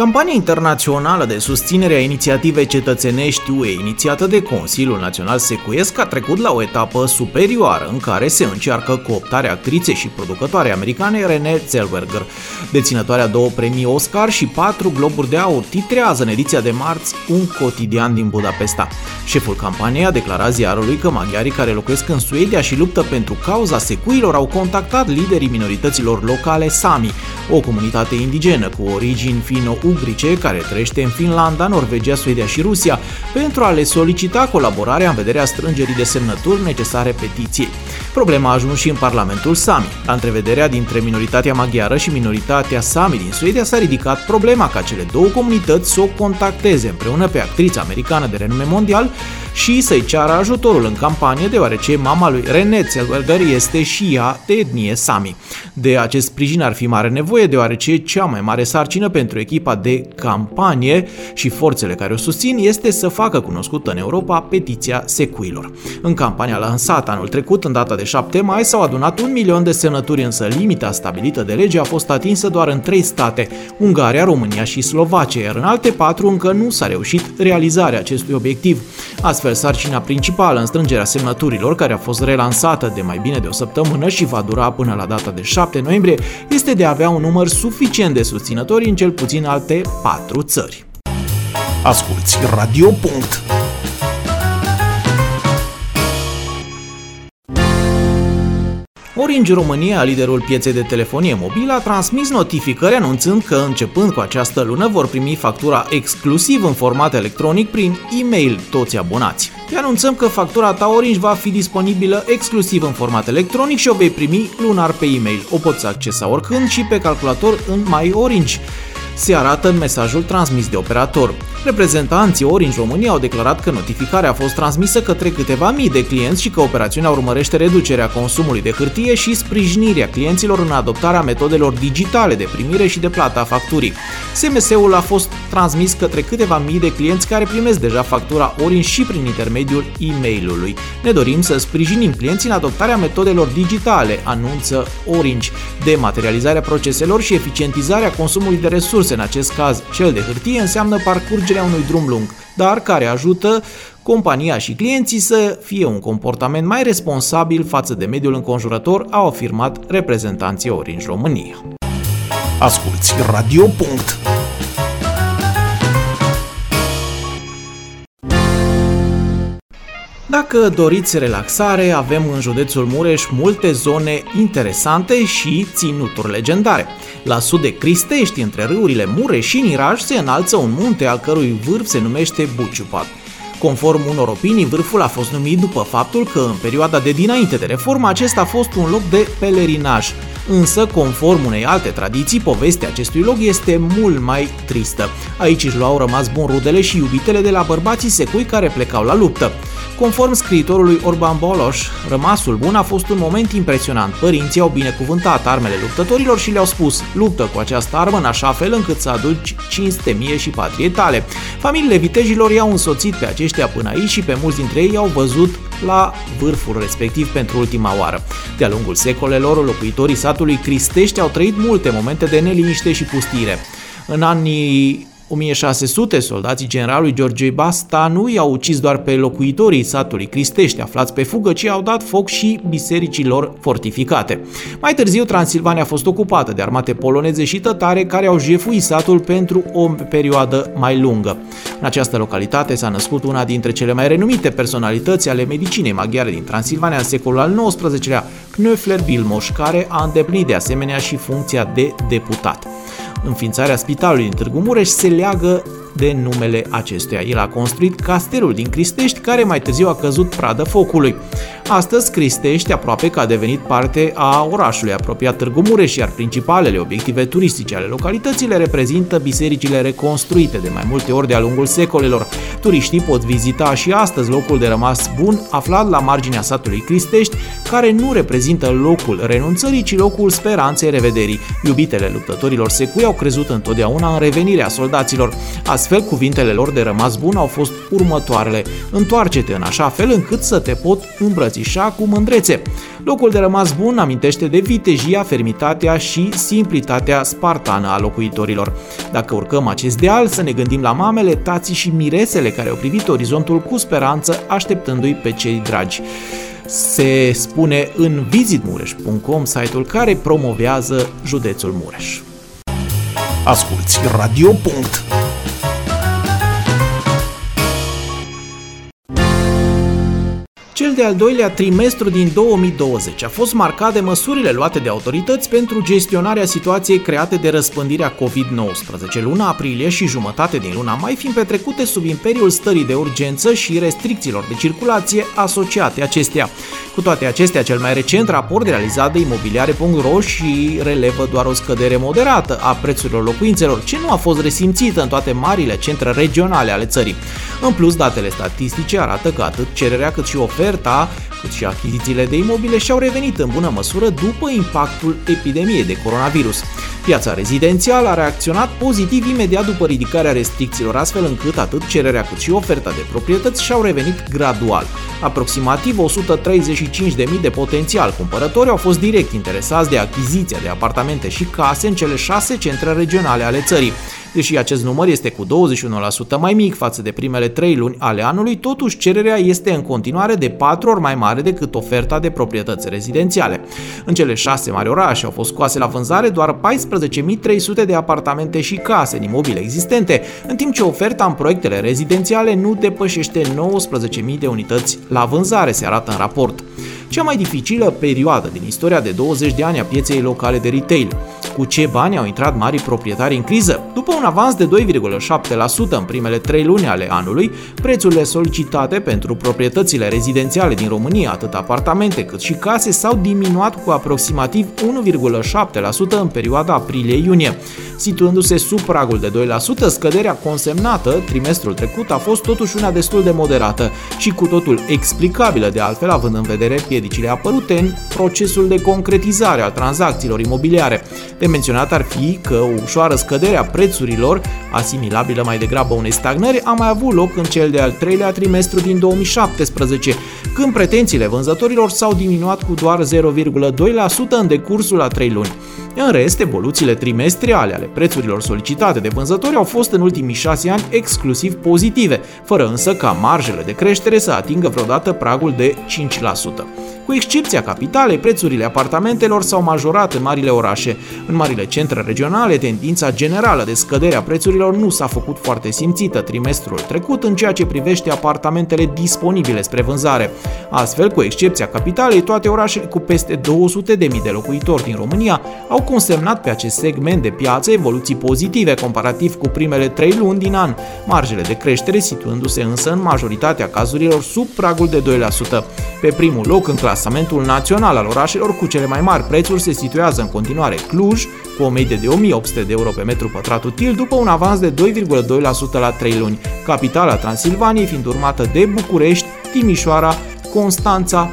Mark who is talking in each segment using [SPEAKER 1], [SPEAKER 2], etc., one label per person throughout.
[SPEAKER 1] Campania internațională de susținere a inițiativei cetățenești UE, inițiată de Consiliul Național Secuiesc, a trecut la o etapă superioară în care se încearcă cooptarea actriței și producătoare americane Renee Zellweger. Deținătoarea două premii Oscar și patru globuri de aur titrează în ediția de marți un cotidian din Budapesta. Șeful campaniei a declarat ziarului că maghiarii care locuiesc în Suedia și luptă pentru cauza secuilor au contactat liderii minorităților locale Sami, o comunitate indigenă cu origini fino-ugrice care trăiește în Finlanda, Norvegia, Suedia și Rusia, pentru a le solicita colaborarea în vederea strângerii de semnături necesare petiției. Problema a ajuns și în Parlamentul Sami. La întrevederea dintre minoritatea maghiară și minoritatea Sami din Suedia s-a ridicat problema ca cele două comunități să o contacteze împreună pe actrița americană de renume mondial și să-i ceară ajutorul în campanie, deoarece mama lui René Zellweger este și ea de etnie Sami. De acest sprijin ar fi mare nevoie, deoarece cea mai mare sarcină pentru echipa de campanie și forțele care o susțin este să facă cunoscută în Europa petiția secuilor. În campania lansată anul trecut, în data de 7 mai, s-au adunat un milion de semnături, însă limita stabilită de lege a fost atinsă doar în trei state, Ungaria, România și Slovacia, iar în alte patru încă nu s-a reușit realizarea acestui obiectiv. Astfel, sarcina principală în strângerea semnăturilor, care a fost relansată de mai bine de o săptămână și va dura până la data de 7 noiembrie, este de a avea un număr suficient de susținători în cel puțin alte patru țări.
[SPEAKER 2] Asculți Radio.
[SPEAKER 1] Orange România, liderul pieței de telefonie mobilă, a transmis notificări anunțând că începând cu această lună vor primi factura exclusiv în format electronic prin e-mail toți abonați. Te anunțăm că factura ta Orange va fi disponibilă exclusiv în format electronic și o vei primi lunar pe e-mail. O poți accesa oricând și pe calculator în My Orange se arată în mesajul transmis de operator. Reprezentanții Orange România au declarat că notificarea a fost transmisă către câteva mii de clienți și că operațiunea urmărește reducerea consumului de hârtie și sprijinirea clienților în adoptarea metodelor digitale de primire și de plată a facturii. SMS-ul a fost transmis către câteva mii de clienți care primesc deja factura Orange și prin intermediul e-mailului. Ne dorim să sprijinim clienții în adoptarea metodelor digitale, anunță Orange, de materializarea proceselor și eficientizarea consumului de resurse, în acest caz cel de hârtie, înseamnă parcurgerea parcurgerea unui drum lung, dar care ajută compania și clienții să fie un comportament mai responsabil față de mediul înconjurător, au afirmat reprezentanții Orange România.
[SPEAKER 2] Asculți Radio.
[SPEAKER 1] Dacă doriți relaxare, avem în județul Mureș multe zone interesante și ținuturi legendare. La sud de Cristești, între râurile Mureș și Niraj, se înalță un munte al cărui vârf se numește Buciupat. Conform unor opinii, vârful a fost numit după faptul că în perioada de dinainte de reformă acesta a fost un loc de pelerinaj. Însă, conform unei alte tradiții, povestea acestui loc este mult mai tristă. Aici își luau rămas bun rudele și iubitele de la bărbații secui care plecau la luptă. Conform scriitorului Orban Boloș, rămasul bun a fost un moment impresionant. Părinții au binecuvântat armele luptătorilor și le-au spus luptă cu această armă în așa fel încât să aduci cinste mie și patriei tale. Familiile vitejilor i-au însoțit pe aceștia până aici și pe mulți dintre ei au văzut la vârful respectiv pentru ultima oară. De-a lungul secolelor, locuitorii satului Cristești au trăit multe momente de neliniște și pustire. În anii 1600, soldații generalului George Basta nu i-au ucis doar pe locuitorii satului Cristești aflați pe fugă, ci au dat foc și bisericilor fortificate. Mai târziu, Transilvania a fost ocupată de armate poloneze și tătare care au jefuit satul pentru o perioadă mai lungă. În această localitate s-a născut una dintre cele mai renumite personalități ale medicinei maghiare din Transilvania în secolul al XIX-lea, Knöfler Bilmoș, care a îndeplinit de asemenea și funcția de deputat. Înființarea spitalului din Târgu Mureș se leagă de numele acestuia. El a construit castelul din Cristești, care mai târziu a căzut pradă focului. Astăzi, Cristești aproape că a devenit parte a orașului apropiat Târgu Mureș, iar principalele obiective turistice ale localității le reprezintă bisericile reconstruite de mai multe ori de-a lungul secolelor. Turiștii pot vizita și astăzi locul de rămas bun aflat la marginea satului Cristești, care nu reprezintă locul renunțării, ci locul speranței revederii. Iubitele luptătorilor secui au crezut întotdeauna în revenirea soldaților. Astfel, cuvintele lor de rămas bun au fost următoarele. Întoarce-te în așa fel încât să te pot îmbrățișa îmbrățișa cu mândrețe. Locul de rămas bun amintește de vitejia, fermitatea și simplitatea spartană a locuitorilor. Dacă urcăm acest deal, să ne gândim la mamele, tații și miresele care au privit orizontul cu speranță, așteptându-i pe cei dragi se spune în visitmureș.com, site-ul care promovează județul Mureș.
[SPEAKER 2] Asculți Radio.
[SPEAKER 1] Cel de-al doilea trimestru din 2020 a fost marcat de măsurile luate de autorități pentru gestionarea situației create de răspândirea COVID-19. Luna aprilie și jumătate din luna mai fiind petrecute sub imperiul stării de urgență și restricțiilor de circulație asociate acestea. Cu toate acestea, cel mai recent raport realizat de imobiliare.ro și relevă doar o scădere moderată a prețurilor locuințelor, ce nu a fost resimțită în toate marile centre regionale ale țării. În plus, datele statistice arată că atât cererea cât și oferta cât și achizițiile de imobile și-au revenit în bună măsură după impactul epidemiei de coronavirus. Piața rezidențială a reacționat pozitiv imediat după ridicarea restricțiilor, astfel încât atât cererea cât și oferta de proprietăți și-au revenit gradual. Aproximativ 135.000 de potențial cumpărători au fost direct interesați de achiziția de apartamente și case în cele șase centre regionale ale țării. Deși acest număr este cu 21% mai mic față de primele 3 luni ale anului, totuși cererea este în continuare de 4 ori mai mare decât oferta de proprietăți rezidențiale. În cele 6 mari orașe au fost scoase la vânzare doar 14.300 de apartamente și case în imobile existente, în timp ce oferta în proiectele rezidențiale nu depășește 19.000 de unități la vânzare, se arată în raport cea mai dificilă perioadă din istoria de 20 de ani a pieței locale de retail. Cu ce bani au intrat mari proprietari în criză? După un avans de 2,7% în primele 3 luni ale anului, prețurile solicitate pentru proprietățile rezidențiale din România, atât apartamente cât și case, s-au diminuat cu aproximativ 1,7% în perioada aprilie-iunie. Situându-se sub pragul de 2%, scăderea consemnată trimestrul trecut a fost totuși una destul de moderată și cu totul explicabilă de altfel având în vedere piedicile apărute în procesul de concretizare al tranzacțiilor imobiliare. De menționat ar fi că o ușoară scădere a prețurilor, asimilabilă mai degrabă unei stagnări, a mai avut loc în cel de-al treilea trimestru din 2017, când pretențiile vânzătorilor s-au diminuat cu doar 0,2% în decursul a 3 luni. În rest, evoluțiile trimestriale ale prețurilor solicitate de vânzători au fost în ultimii 6 ani exclusiv pozitive, fără însă ca marjele de creștere să atingă vreodată pragul de 5%. Cu excepția capitalei, prețurile apartamentelor s-au majorat în marile orașe. În marile centre regionale, tendința generală de scădere a prețurilor nu s-a făcut foarte simțită trimestrul trecut în ceea ce privește apartamentele disponibile spre vânzare. Astfel, cu excepția capitalei, toate orașele cu peste 200.000 de locuitori din România au consemnat pe acest segment de piață evoluții pozitive comparativ cu primele 3 luni din an, marjele de creștere situându-se însă în majoritatea cazurilor sub pragul de 2%. Pe primul loc în clasă clasamentul național al orașelor cu cele mai mari prețuri se situează în continuare Cluj, cu o medie de 1800 de euro pe metru pătrat util, după un avans de 2,2% la 3 luni, capitala Transilvaniei fiind urmată de București, Timișoara, Constanța,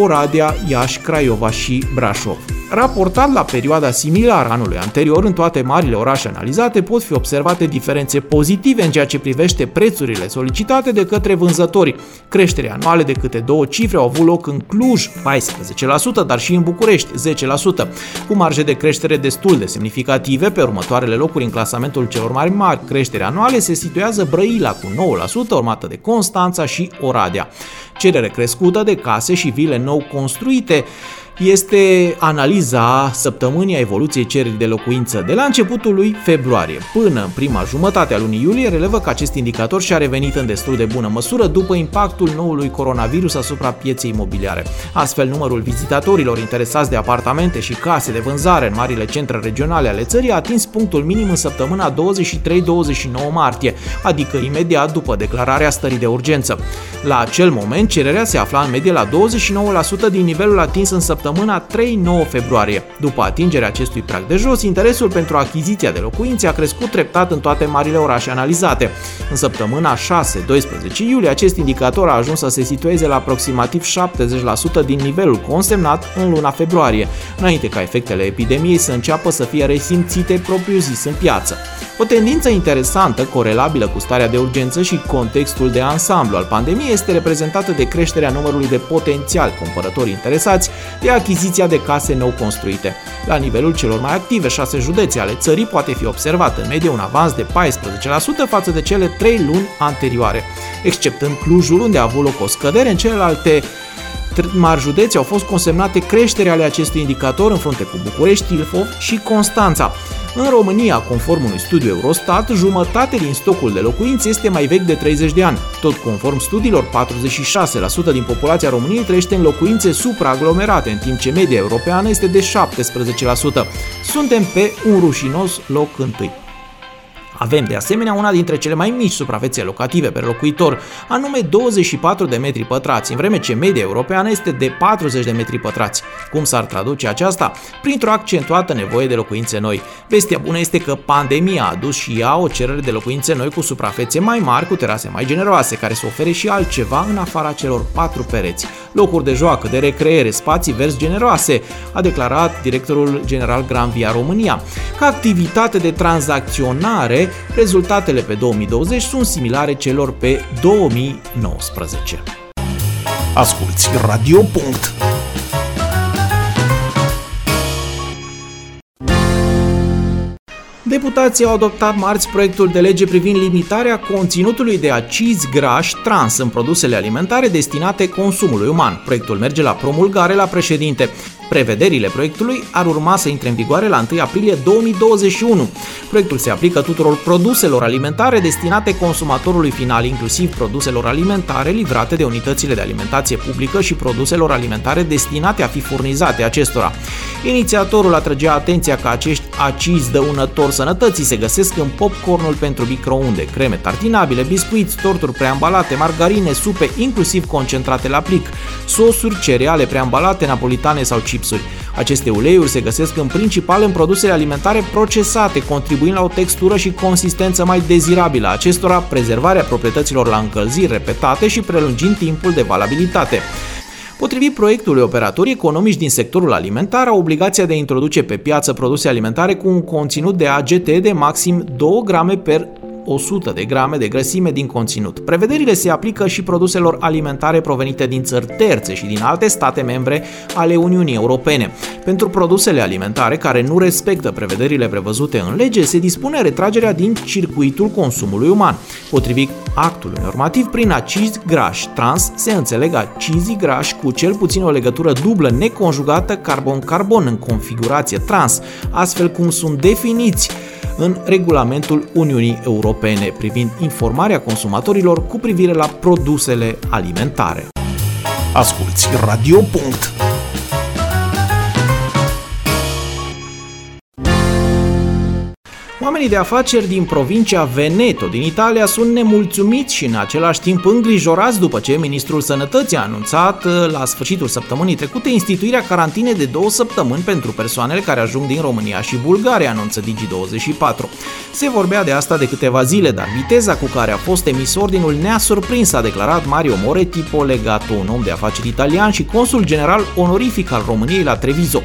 [SPEAKER 1] Oradea, Iași, Craiova și Brașov. Raportat la perioada similară anului anterior, în toate marile orașe analizate pot fi observate diferențe pozitive în ceea ce privește prețurile solicitate de către vânzători. Creșterea anuale de câte două cifre au avut loc în Cluj, 14%, dar și în București, 10%, cu marge de creștere destul de semnificative pe următoarele locuri în clasamentul celor mai mari creșteri anuale se situează Brăila cu 9%, urmată de Constanța și Oradea. Cerere crescută de case și vile nou construite este analiza săptămânii a evoluției cererii de locuință de la începutul lui februarie până în prima jumătate a lunii iulie relevă că acest indicator și-a revenit în destul de bună măsură după impactul noului coronavirus asupra pieței imobiliare. Astfel, numărul vizitatorilor interesați de apartamente și case de vânzare în marile centre regionale ale țării a atins punctul minim în săptămâna 23-29 martie, adică imediat după declararea stării de urgență. La acel moment, cererea se afla în medie la 29% din nivelul atins în săptămâna săptămâna 3-9 februarie. După atingerea acestui prag de jos, interesul pentru achiziția de locuințe a crescut treptat în toate marile orașe analizate. În săptămâna 6-12 iulie, acest indicator a ajuns să se situeze la aproximativ 70% din nivelul consemnat în luna februarie, înainte ca efectele epidemiei să înceapă să fie resimțite propriu-zis în piață. O tendință interesantă, corelabilă cu starea de urgență și contextul de ansamblu al pandemiei, este reprezentată de creșterea numărului de potențial cumpărători interesați de achiziția de case nou construite. La nivelul celor mai active șase județe ale țării poate fi observat în medie un avans de 14% față de cele 3 luni anterioare, exceptând Clujul, unde a avut loc o scădere în celelalte mari județe au fost consemnate creșteri ale acestui indicator în frunte cu București, Ilfov și Constanța. În România, conform unui studiu Eurostat, jumătate din stocul de locuințe este mai vechi de 30 de ani. Tot conform studiilor, 46% din populația României trăiește în locuințe supraaglomerate, în timp ce media europeană este de 17%. Suntem pe un rușinos loc întâi. Avem de asemenea una dintre cele mai mici suprafețe locative per locuitor, anume 24 de metri pătrați, în vreme ce media europeană este de 40 de metri pătrați. Cum s-ar traduce aceasta? Printr-o accentuată nevoie de locuințe noi. Vestia bună este că pandemia a adus și ea o cerere de locuințe noi cu suprafețe mai mari, cu terase mai generoase, care să ofere și altceva în afara celor patru pereți. Locuri de joacă, de recreere, spații verzi generoase, a declarat directorul general Gran Via România. Ca activitate de tranzacționare, rezultatele pe 2020 sunt similare celor pe 2019.
[SPEAKER 2] Asculți Radio.
[SPEAKER 1] Deputații au adoptat marți proiectul de lege privind limitarea conținutului de acizi grași trans în produsele alimentare destinate consumului uman. Proiectul merge la promulgare la președinte. Prevederile proiectului ar urma să intre în vigoare la 1 aprilie 2021. Proiectul se aplică tuturor produselor alimentare destinate consumatorului final, inclusiv produselor alimentare livrate de unitățile de alimentație publică și produselor alimentare destinate a fi furnizate acestora. Inițiatorul atrăgea atenția că acești acizi dăunători sănătății se găsesc în popcornul pentru microunde, creme tartinabile, biscuiți, torturi preambalate, margarine, supe, inclusiv concentrate la plic, sosuri, cereale preambalate, napolitane sau chipsuri. Aceste uleiuri se găsesc în principal în produsele alimentare procesate, contribuind la o textură și consistență mai dezirabilă a acestora, prezervarea proprietăților la încălziri repetate și prelungind timpul de valabilitate. Potrivit proiectului, operatorii economici din sectorul alimentar au obligația de a introduce pe piață produse alimentare cu un conținut de AGT de maxim 2 grame per 100 de grame de grăsime din conținut. Prevederile se aplică și produselor alimentare provenite din țări terțe și din alte state membre ale Uniunii Europene. Pentru produsele alimentare care nu respectă prevederile prevăzute în lege, se dispune retragerea din circuitul consumului uman. Potrivit actului normativ, prin acizi grași trans se înțeleg acizii grași cu cel puțin o legătură dublă neconjugată carbon-carbon în configurație trans, astfel cum sunt definiți în regulamentul Uniunii Europene privind informarea consumatorilor cu privire la produsele alimentare.
[SPEAKER 2] Asculți Radio.
[SPEAKER 1] Oamenii de afaceri din provincia Veneto din Italia sunt nemulțumiți și în același timp îngrijorați după ce ministrul sănătății a anunțat uh, la sfârșitul săptămânii trecute instituirea carantinei de două săptămâni pentru persoanele care ajung din România și Bulgaria, anunță Digi24. Se vorbea de asta de câteva zile, dar viteza cu care a fost emis ordinul ne-a surprins, a declarat Mario Moretti, Polegato, un om de afaceri italian și consul general onorific al României la Treviso.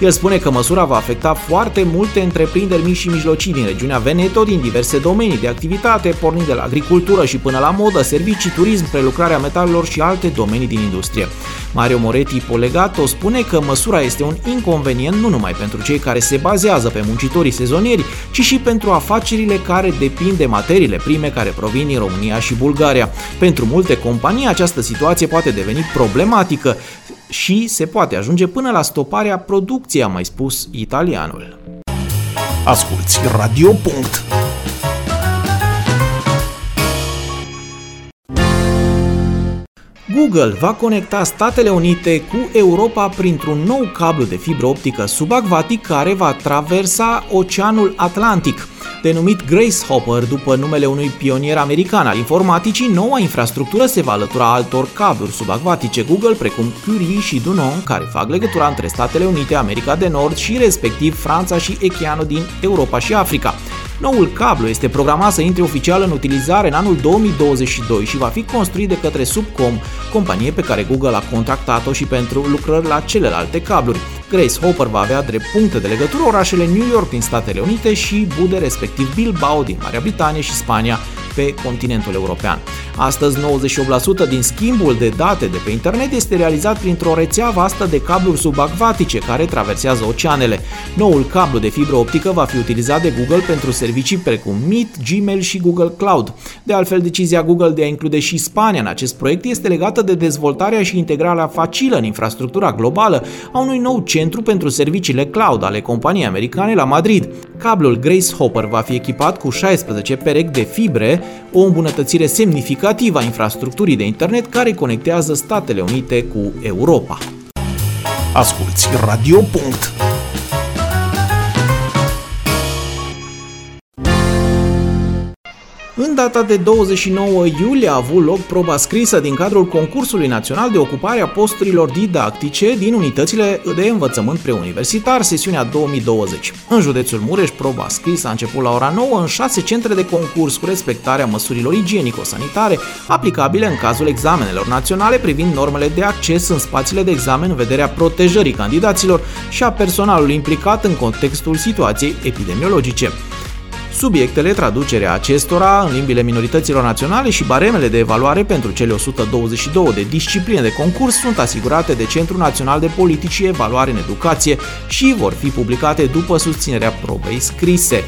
[SPEAKER 1] El spune că măsura va afecta foarte multe întreprinderi mici și mijlocii din regiunea Veneto din diverse domenii de activitate, pornind de la agricultură și până la modă, servicii, turism, prelucrarea metalelor și alte domenii din industrie. Mario Moretti Polegato spune că măsura este un inconvenient nu numai pentru cei care se bazează pe muncitorii sezonieri, ci și pentru afacerile care depind de materiile prime care provin din România și Bulgaria. Pentru multe companii această situație poate deveni problematică și se poate ajunge până la stoparea producției, a mai spus italianul.
[SPEAKER 2] Asculți Radio.
[SPEAKER 1] Google va conecta Statele Unite cu Europa printr-un nou cablu de fibră optică subacvatic care va traversa Oceanul Atlantic. Denumit Grace Hopper după numele unui pionier american al informaticii, noua infrastructură se va alătura altor cabluri subacvatice Google, precum Curie și Dunon, care fac legătura între Statele Unite, America de Nord și respectiv Franța și Echeano din Europa și Africa. Noul cablu este programat să intre oficial în utilizare în anul 2022 și va fi construit de către Subcom, companie pe care Google a contractat-o și pentru lucrări la celelalte cabluri. Grace Hopper va avea drept puncte de legătură orașele New York din Statele Unite și Bude, respectiv Bilbao din Marea Britanie și Spania, pe continentul european. Astăzi, 98% din schimbul de date de pe internet este realizat printr-o rețea vastă de cabluri subacvatice care traversează oceanele. Noul cablu de fibră optică va fi utilizat de Google pentru servicii precum Meet, Gmail și Google Cloud. De altfel, decizia Google de a include și Spania în acest proiect este legată de dezvoltarea și integrarea facilă în infrastructura globală a unui nou centru pentru serviciile cloud ale companiei americane la Madrid. Cablul Grace Hopper va fi echipat cu 16 perechi de fibre, o îmbunătățire semnificativă a infrastructurii de internet care conectează Statele Unite cu Europa.
[SPEAKER 2] Asculți Radio.
[SPEAKER 1] În data de 29 iulie a avut loc proba scrisă din cadrul concursului național de ocupare a posturilor didactice din unitățile de învățământ preuniversitar, sesiunea 2020. În județul Mureș, proba scrisă a început la ora 9 în șase centre de concurs cu respectarea măsurilor igienico-sanitare aplicabile în cazul examenelor naționale privind normele de acces în spațiile de examen în vederea protejării candidaților și a personalului implicat în contextul situației epidemiologice. Subiectele, traducerea acestora în limbile minorităților naționale și baremele de evaluare pentru cele 122 de discipline de concurs sunt asigurate de Centrul Național de Politici și Evaluare în Educație și vor fi publicate după susținerea probei scrise.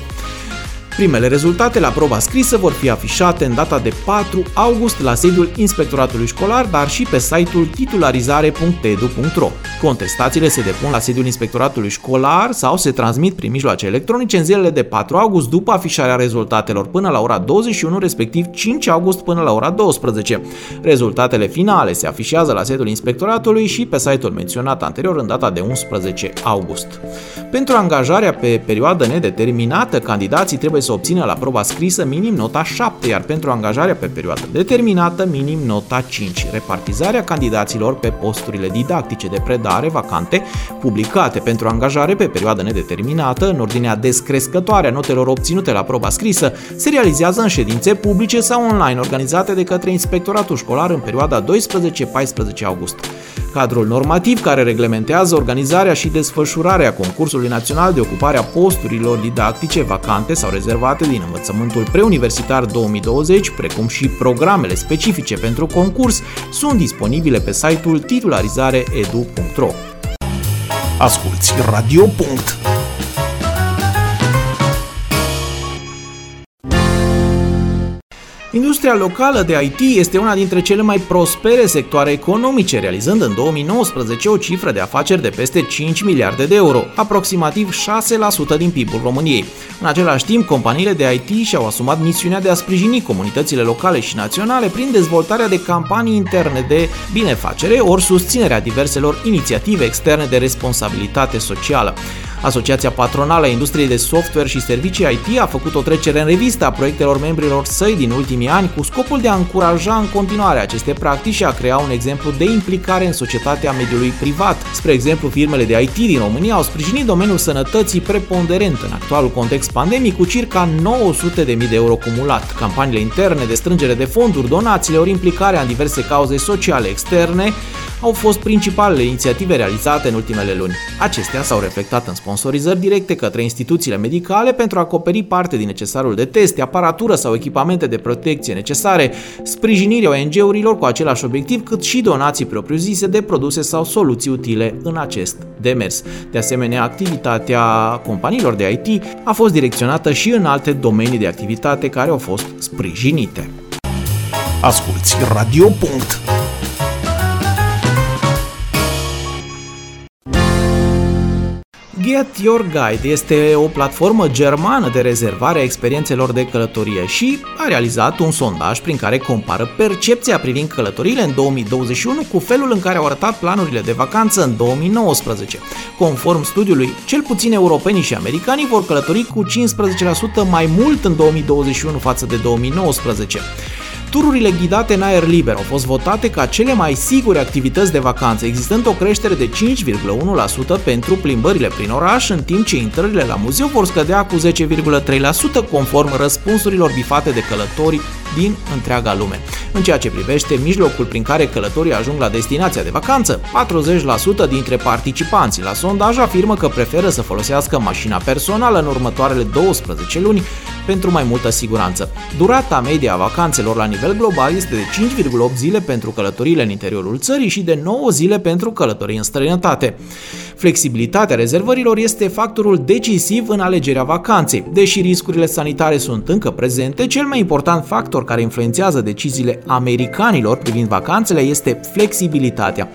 [SPEAKER 1] Primele rezultate la proba scrisă vor fi afișate în data de 4 august la sediul Inspectoratului Școlar, dar și pe site-ul titularizare.edu.ro. Contestațiile se depun la sediul Inspectoratului Școlar sau se transmit prin mijloace electronice în zilele de 4 august după afișarea rezultatelor până la ora 21, respectiv 5 august până la ora 12. Rezultatele finale se afișează la sediul Inspectoratului și pe site-ul menționat anterior în data de 11 august. Pentru angajarea pe perioadă nedeterminată, candidații trebuie să obțină la proba scrisă minim nota 7, iar pentru angajarea pe perioadă determinată minim nota 5. Repartizarea candidaților pe posturile didactice de predare vacante publicate pentru angajare pe perioadă nedeterminată în ordinea descrescătoare a notelor obținute la proba scrisă se realizează în ședințe publice sau online organizate de către Inspectoratul Școlar în perioada 12-14 august. Cadrul normativ care reglementează organizarea și desfășurarea concursului național de ocupare a posturilor didactice vacante sau rezervate din învățământul preuniversitar 2020, precum și programele specifice pentru concurs, sunt disponibile pe site-ul titularizareedu.ro.
[SPEAKER 2] Asculți Radio.
[SPEAKER 1] Industria locală de IT este una dintre cele mai prospere sectoare economice, realizând în 2019 o cifră de afaceri de peste 5 miliarde de euro, aproximativ 6% din PIB-ul României. În același timp, companiile de IT și-au asumat misiunea de a sprijini comunitățile locale și naționale prin dezvoltarea de campanii interne de binefacere ori susținerea diverselor inițiative externe de responsabilitate socială. Asociația Patronală a Industriei de Software și Servicii IT a făcut o trecere în revistă a proiectelor membrilor săi din ultimii ani cu scopul de a încuraja în continuare aceste practici și a crea un exemplu de implicare în societatea mediului privat. Spre exemplu, firmele de IT din România au sprijinit domeniul sănătății preponderent în actualul context pandemic cu circa 900.000 de euro cumulat. Campaniile interne de strângere de fonduri, donațiile ori implicarea în diverse cauze sociale externe au fost principalele inițiative realizate în ultimele luni. Acestea s-au reflectat în sponsorizări directe către instituțiile medicale pentru a acoperi parte din necesarul de teste, aparatură sau echipamente de protecție necesare, sprijinirea ONG-urilor cu același obiectiv, cât și donații propriu-zise de produse sau soluții utile în acest demers. De asemenea, activitatea companiilor de IT a fost direcționată și în alte domenii de activitate care au fost sprijinite.
[SPEAKER 2] Asculți Radio.
[SPEAKER 1] Get Your Guide este o platformă germană de rezervare a experiențelor de călătorie și a realizat un sondaj prin care compară percepția privind călătoriile în 2021 cu felul în care au arătat planurile de vacanță în 2019. Conform studiului, cel puțin europenii și americanii vor călători cu 15% mai mult în 2021 față de 2019. Tururile ghidate în aer liber au fost votate ca cele mai sigure activități de vacanță, existând o creștere de 5,1% pentru plimbările prin oraș, în timp ce intrările la muzeu vor scădea cu 10,3% conform răspunsurilor bifate de călători din întreaga lume. În ceea ce privește mijlocul prin care călătorii ajung la destinația de vacanță, 40% dintre participanții la sondaj afirmă că preferă să folosească mașina personală în următoarele 12 luni pentru mai multă siguranță. Durata media a vacanțelor la nivel global este de 5,8 zile pentru călătoriile în interiorul țării și de 9 zile pentru călătorii în străinătate. Flexibilitatea rezervărilor este factorul decisiv în alegerea vacanței. Deși riscurile sanitare sunt încă prezente, cel mai important factor care influențează deciziile americanilor privind vacanțele este flexibilitatea.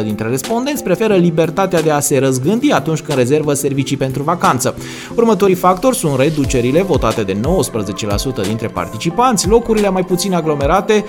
[SPEAKER 1] 34% dintre respondenți preferă libertatea de a se răzgândi atunci când rezervă servicii pentru vacanță. Următorii factori sunt reducerile votate de 19% dintre participanți, locurile mai puțin aglomerate,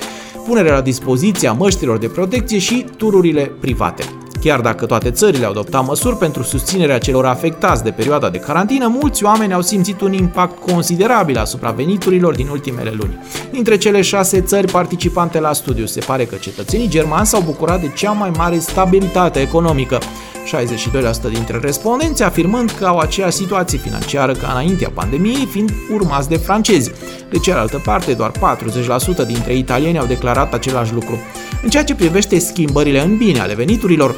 [SPEAKER 1] punerea la dispoziție a măștilor de protecție și tururile private. Chiar dacă toate țările au adoptat măsuri pentru susținerea celor afectați de perioada de carantină, mulți oameni au simțit un impact considerabil asupra veniturilor din ultimele luni. Dintre cele șase țări participante la studiu, se pare că cetățenii germani s-au bucurat de cea mai mare stabilitate economică. 62% dintre respondenți afirmând că au aceeași situație financiară ca înaintea pandemiei, fiind urmați de francezi. De cealaltă parte, doar 40% dintre italieni au declarat același lucru. În ceea ce privește schimbările în bine ale veniturilor,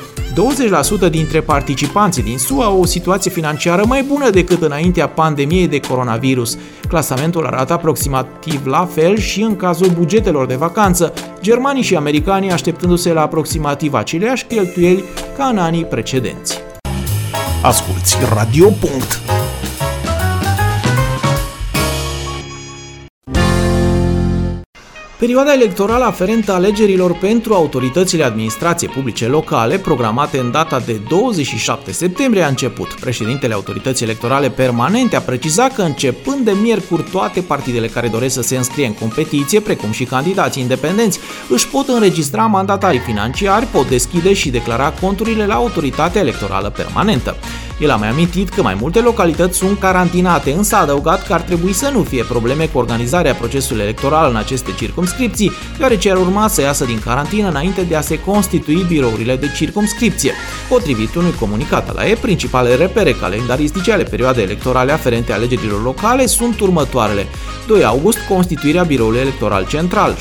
[SPEAKER 1] 20% dintre participanții din SUA au o situație financiară mai bună decât înaintea pandemiei de coronavirus. Clasamentul arată aproximativ la fel și în cazul bugetelor de vacanță, germanii și americanii așteptându-se la aproximativ aceleași cheltuieli ca în anii precedenți.
[SPEAKER 2] Asculți Radio.
[SPEAKER 1] Perioada electorală aferentă alegerilor pentru autoritățile administrației publice locale, programate în data de 27 septembrie, a început. Președintele Autorității Electorale Permanente a precizat că începând de miercuri toate partidele care doresc să se înscrie în competiție, precum și candidații independenți, își pot înregistra mandatarii financiari, pot deschide și declara conturile la Autoritatea Electorală Permanentă. El a mai amintit că mai multe localități sunt carantinate, însă a adăugat că ar trebui să nu fie probleme cu organizarea procesului electoral în aceste circumscripții, deoarece ar urma să iasă din carantină înainte de a se constitui birourile de circumscripție. Potrivit unui comunicat al AE, principalele repere calendaristice ale perioadei electorale aferente alegerilor locale sunt următoarele. 2 august, constituirea biroului electoral central,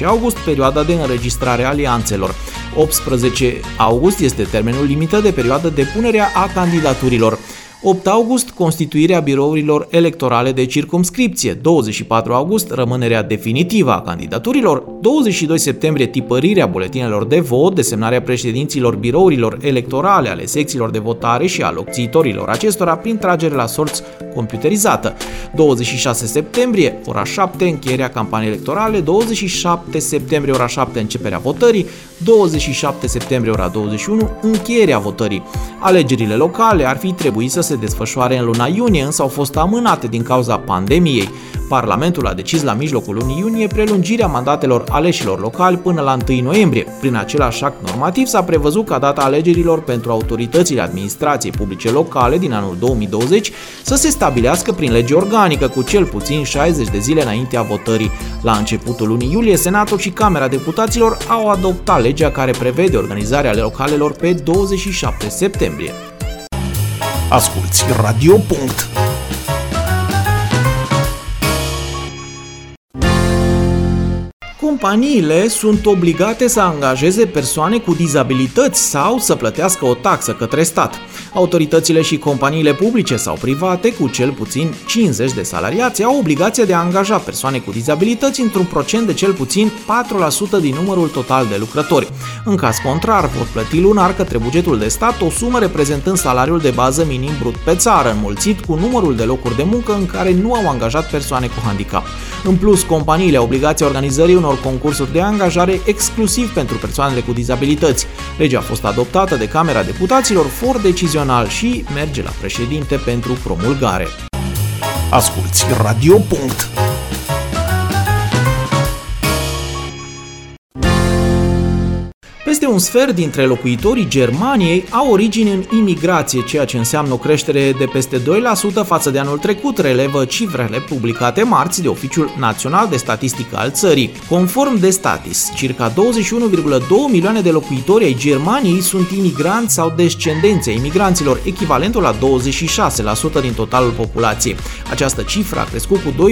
[SPEAKER 1] 7-11 august, perioada de înregistrare a alianțelor. 18 august este termenul limită de perioadă de punere a candidaturilor. 8 august, constituirea birourilor electorale de circumscripție, 24 august, rămânerea definitivă a candidaturilor, 22 septembrie, tipărirea buletinelor de vot, desemnarea președinților birourilor electorale ale secțiilor de votare și a locțitorilor acestora prin tragere la sorți computerizată, 26 septembrie, ora 7, încheierea campaniei electorale, 27 septembrie, ora 7, începerea votării, 27 septembrie, ora 21, încheierea votării. Alegerile locale ar fi trebuit să se desfășoare în luna iunie, însă au fost amânate din cauza pandemiei. Parlamentul a decis la mijlocul lunii iunie prelungirea mandatelor aleșilor locali până la 1 noiembrie. Prin același act normativ s-a prevăzut ca data alegerilor pentru autoritățile administrației publice locale din anul 2020 să se stabilească prin lege organică cu cel puțin 60 de zile înaintea votării. La începutul lunii iulie, Senatul și Camera Deputaților au adoptat legea care prevede organizarea localelor pe 27 septembrie.
[SPEAKER 2] Asculți Radio.
[SPEAKER 1] Companiile sunt obligate să angajeze persoane cu dizabilități sau să plătească o taxă către stat. Autoritățile și companiile publice sau private cu cel puțin 50 de salariați au obligația de a angaja persoane cu dizabilități într-un procent de cel puțin 4% din numărul total de lucrători. În caz contrar, vor plăti lunar către bugetul de stat o sumă reprezentând salariul de bază minim brut pe țară, înmulțit cu numărul de locuri de muncă în care nu au angajat persoane cu handicap. În plus, companiile au obligația organizării unor concursuri de angajare exclusiv pentru persoanele cu dizabilități. Legea a fost adoptată de Camera Deputaților for decizional și merge la președinte pentru promulgare.
[SPEAKER 2] Asculți Radio.
[SPEAKER 1] Peste un sfert dintre locuitorii Germaniei au origini în imigrație, ceea ce înseamnă o creștere de peste 2% față de anul trecut, relevă cifrele publicate marți de Oficiul Național de Statistică al țării. Conform de Statis, circa 21,2 milioane de locuitori ai Germaniei sunt imigranți sau descendenți ai imigranților, echivalentul la 26% din totalul populației. Această cifră a crescut cu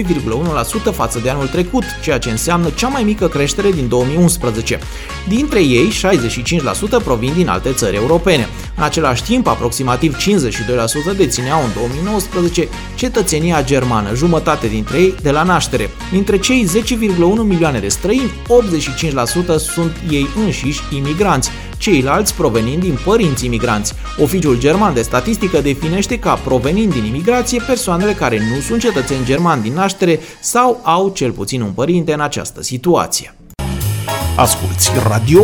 [SPEAKER 1] 2,1% față de anul trecut, ceea ce înseamnă cea mai mică creștere din 2011. Dintre ei, 65% provin din alte țări europene. În același timp, aproximativ 52% dețineau în 2019 cetățenia germană, jumătate dintre ei de la naștere. Dintre cei 10,1 milioane de străini, 85% sunt ei înșiși imigranți, ceilalți provenind din părinți imigranți. Oficiul german de statistică definește ca provenind din imigrație persoanele care nu sunt cetățeni germani din naștere sau au cel puțin un părinte în această situație.
[SPEAKER 2] Asculți Radio.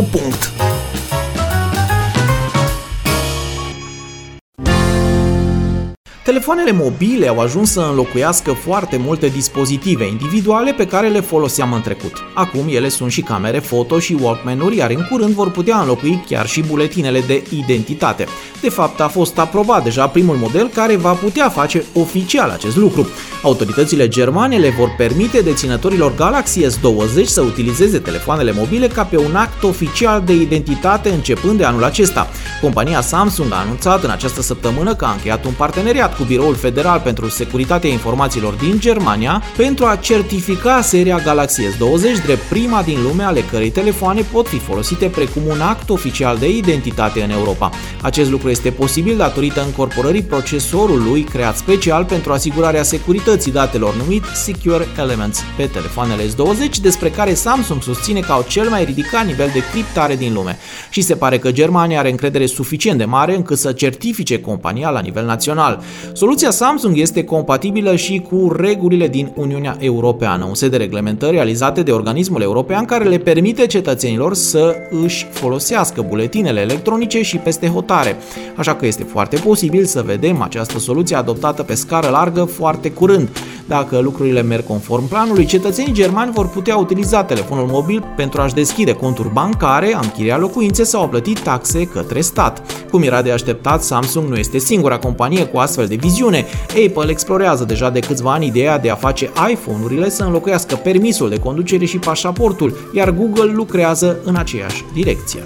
[SPEAKER 1] Telefoanele mobile au ajuns să înlocuiască foarte multe dispozitive individuale pe care le foloseam în trecut. Acum ele sunt și camere foto și Walkman-uri, iar în curând vor putea înlocui chiar și buletinele de identitate. De fapt, a fost aprobat deja primul model care va putea face oficial acest lucru. Autoritățile germane le vor permite deținătorilor Galaxy S20 să utilizeze telefoanele mobile ca pe un act oficial de identitate începând de anul acesta. Compania Samsung a anunțat în această săptămână că a încheiat un parteneriat cu Biroul Federal pentru Securitatea Informațiilor din Germania pentru a certifica seria Galaxy S20 drept prima din lume ale cărei telefoane pot fi folosite precum un act oficial de identitate în Europa. Acest lucru este posibil datorită încorporării procesorului creat special pentru asigurarea securității datelor numit Secure Elements pe telefoanele S20, despre care Samsung susține că au cel mai ridicat nivel de criptare din lume. Și se pare că Germania are încredere suficient de mare încât să certifice compania la nivel național. Soluția Samsung este compatibilă și cu regulile din Uniunea Europeană, un set de reglementări realizate de organismul european care le permite cetățenilor să își folosească buletinele electronice și peste hotare. Așa că este foarte posibil să vedem această soluție adoptată pe scară largă foarte curând. Dacă lucrurile merg conform planului, cetățenii germani vor putea utiliza telefonul mobil pentru a-și deschide conturi bancare, a închiria locuințe sau a plăti taxe către stat. Cum era de așteptat, Samsung nu este singura companie cu astfel de viziune. Apple explorează deja de câțiva ani ideea de a face iPhone-urile să înlocuiască permisul de conducere și pașaportul, iar Google lucrează în aceeași direcție.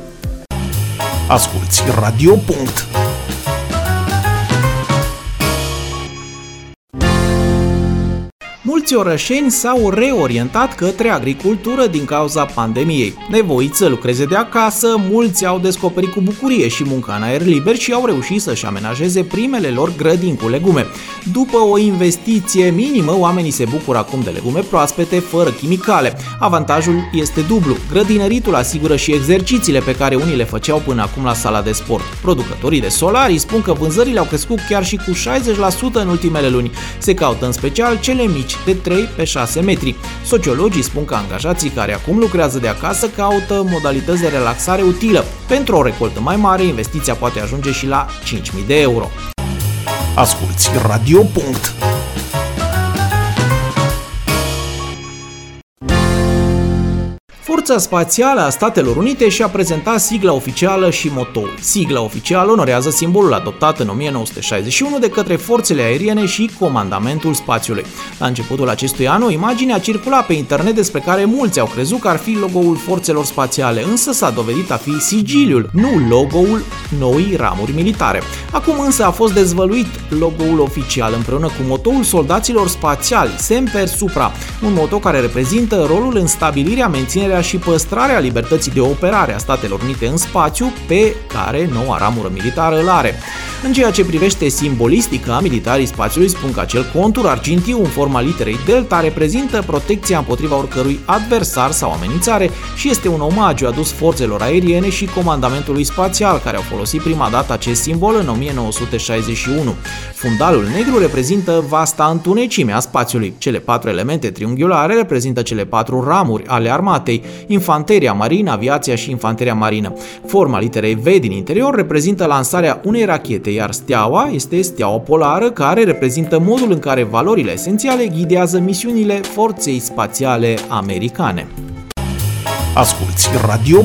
[SPEAKER 2] Asculți Radio.
[SPEAKER 1] Mulți orășeni s-au reorientat către agricultură din cauza pandemiei. Nevoiți să lucreze de acasă, mulți au descoperit cu bucurie și munca în aer liber și au reușit să-și amenajeze primele lor grădini cu legume. După o investiție minimă, oamenii se bucură acum de legume proaspete, fără chimicale. Avantajul este dublu. Grădinăritul asigură și exercițiile pe care unii le făceau până acum la sala de sport. Producătorii de solari spun că vânzările au crescut chiar și cu 60% în ultimele luni. Se caută în special cele mici de 3 pe 6 metri. Sociologii spun că angajații care acum lucrează de acasă caută modalități de relaxare utilă. Pentru o recoltă mai mare, investiția poate ajunge și la 5.000 de euro.
[SPEAKER 2] Asculți Radio.
[SPEAKER 1] Forța Spațială a Statelor Unite și-a prezentat sigla oficială și motoul. Sigla oficială onorează simbolul adoptat în 1961 de către forțele aeriene și Comandamentul Spațiului. La începutul acestui an, o imagine a circulat pe internet despre care mulți au crezut că ar fi logo-ul forțelor spațiale, însă s-a dovedit a fi sigiliul, nu logo-ul noii ramuri militare. Acum însă a fost dezvăluit logo-ul oficial împreună cu motoul soldaților spațiali, Semper Supra, un moto care reprezintă rolul în stabilirea, menținerea și păstrarea libertății de operare a Statelor Unite în spațiu pe care noua ramură militară îl are. În ceea ce privește simbolistica, militarii spațiului spun că acel contur argintiu în forma literei delta reprezintă protecția împotriva oricărui adversar sau amenințare și este un omagiu adus forțelor aeriene și comandamentului spațial care au folosit prima dată acest simbol în 1961. Fundalul negru reprezintă vasta întunecime a spațiului. Cele patru elemente triunghiulare reprezintă cele patru ramuri ale armatei. Infanteria marină, aviația și infanteria marină. Forma literei V din interior reprezintă lansarea unei rachete, iar steaua este steaua polară, care reprezintă modul în care valorile esențiale ghidează misiunile Forței Spațiale Americane.
[SPEAKER 2] Asculți Radio.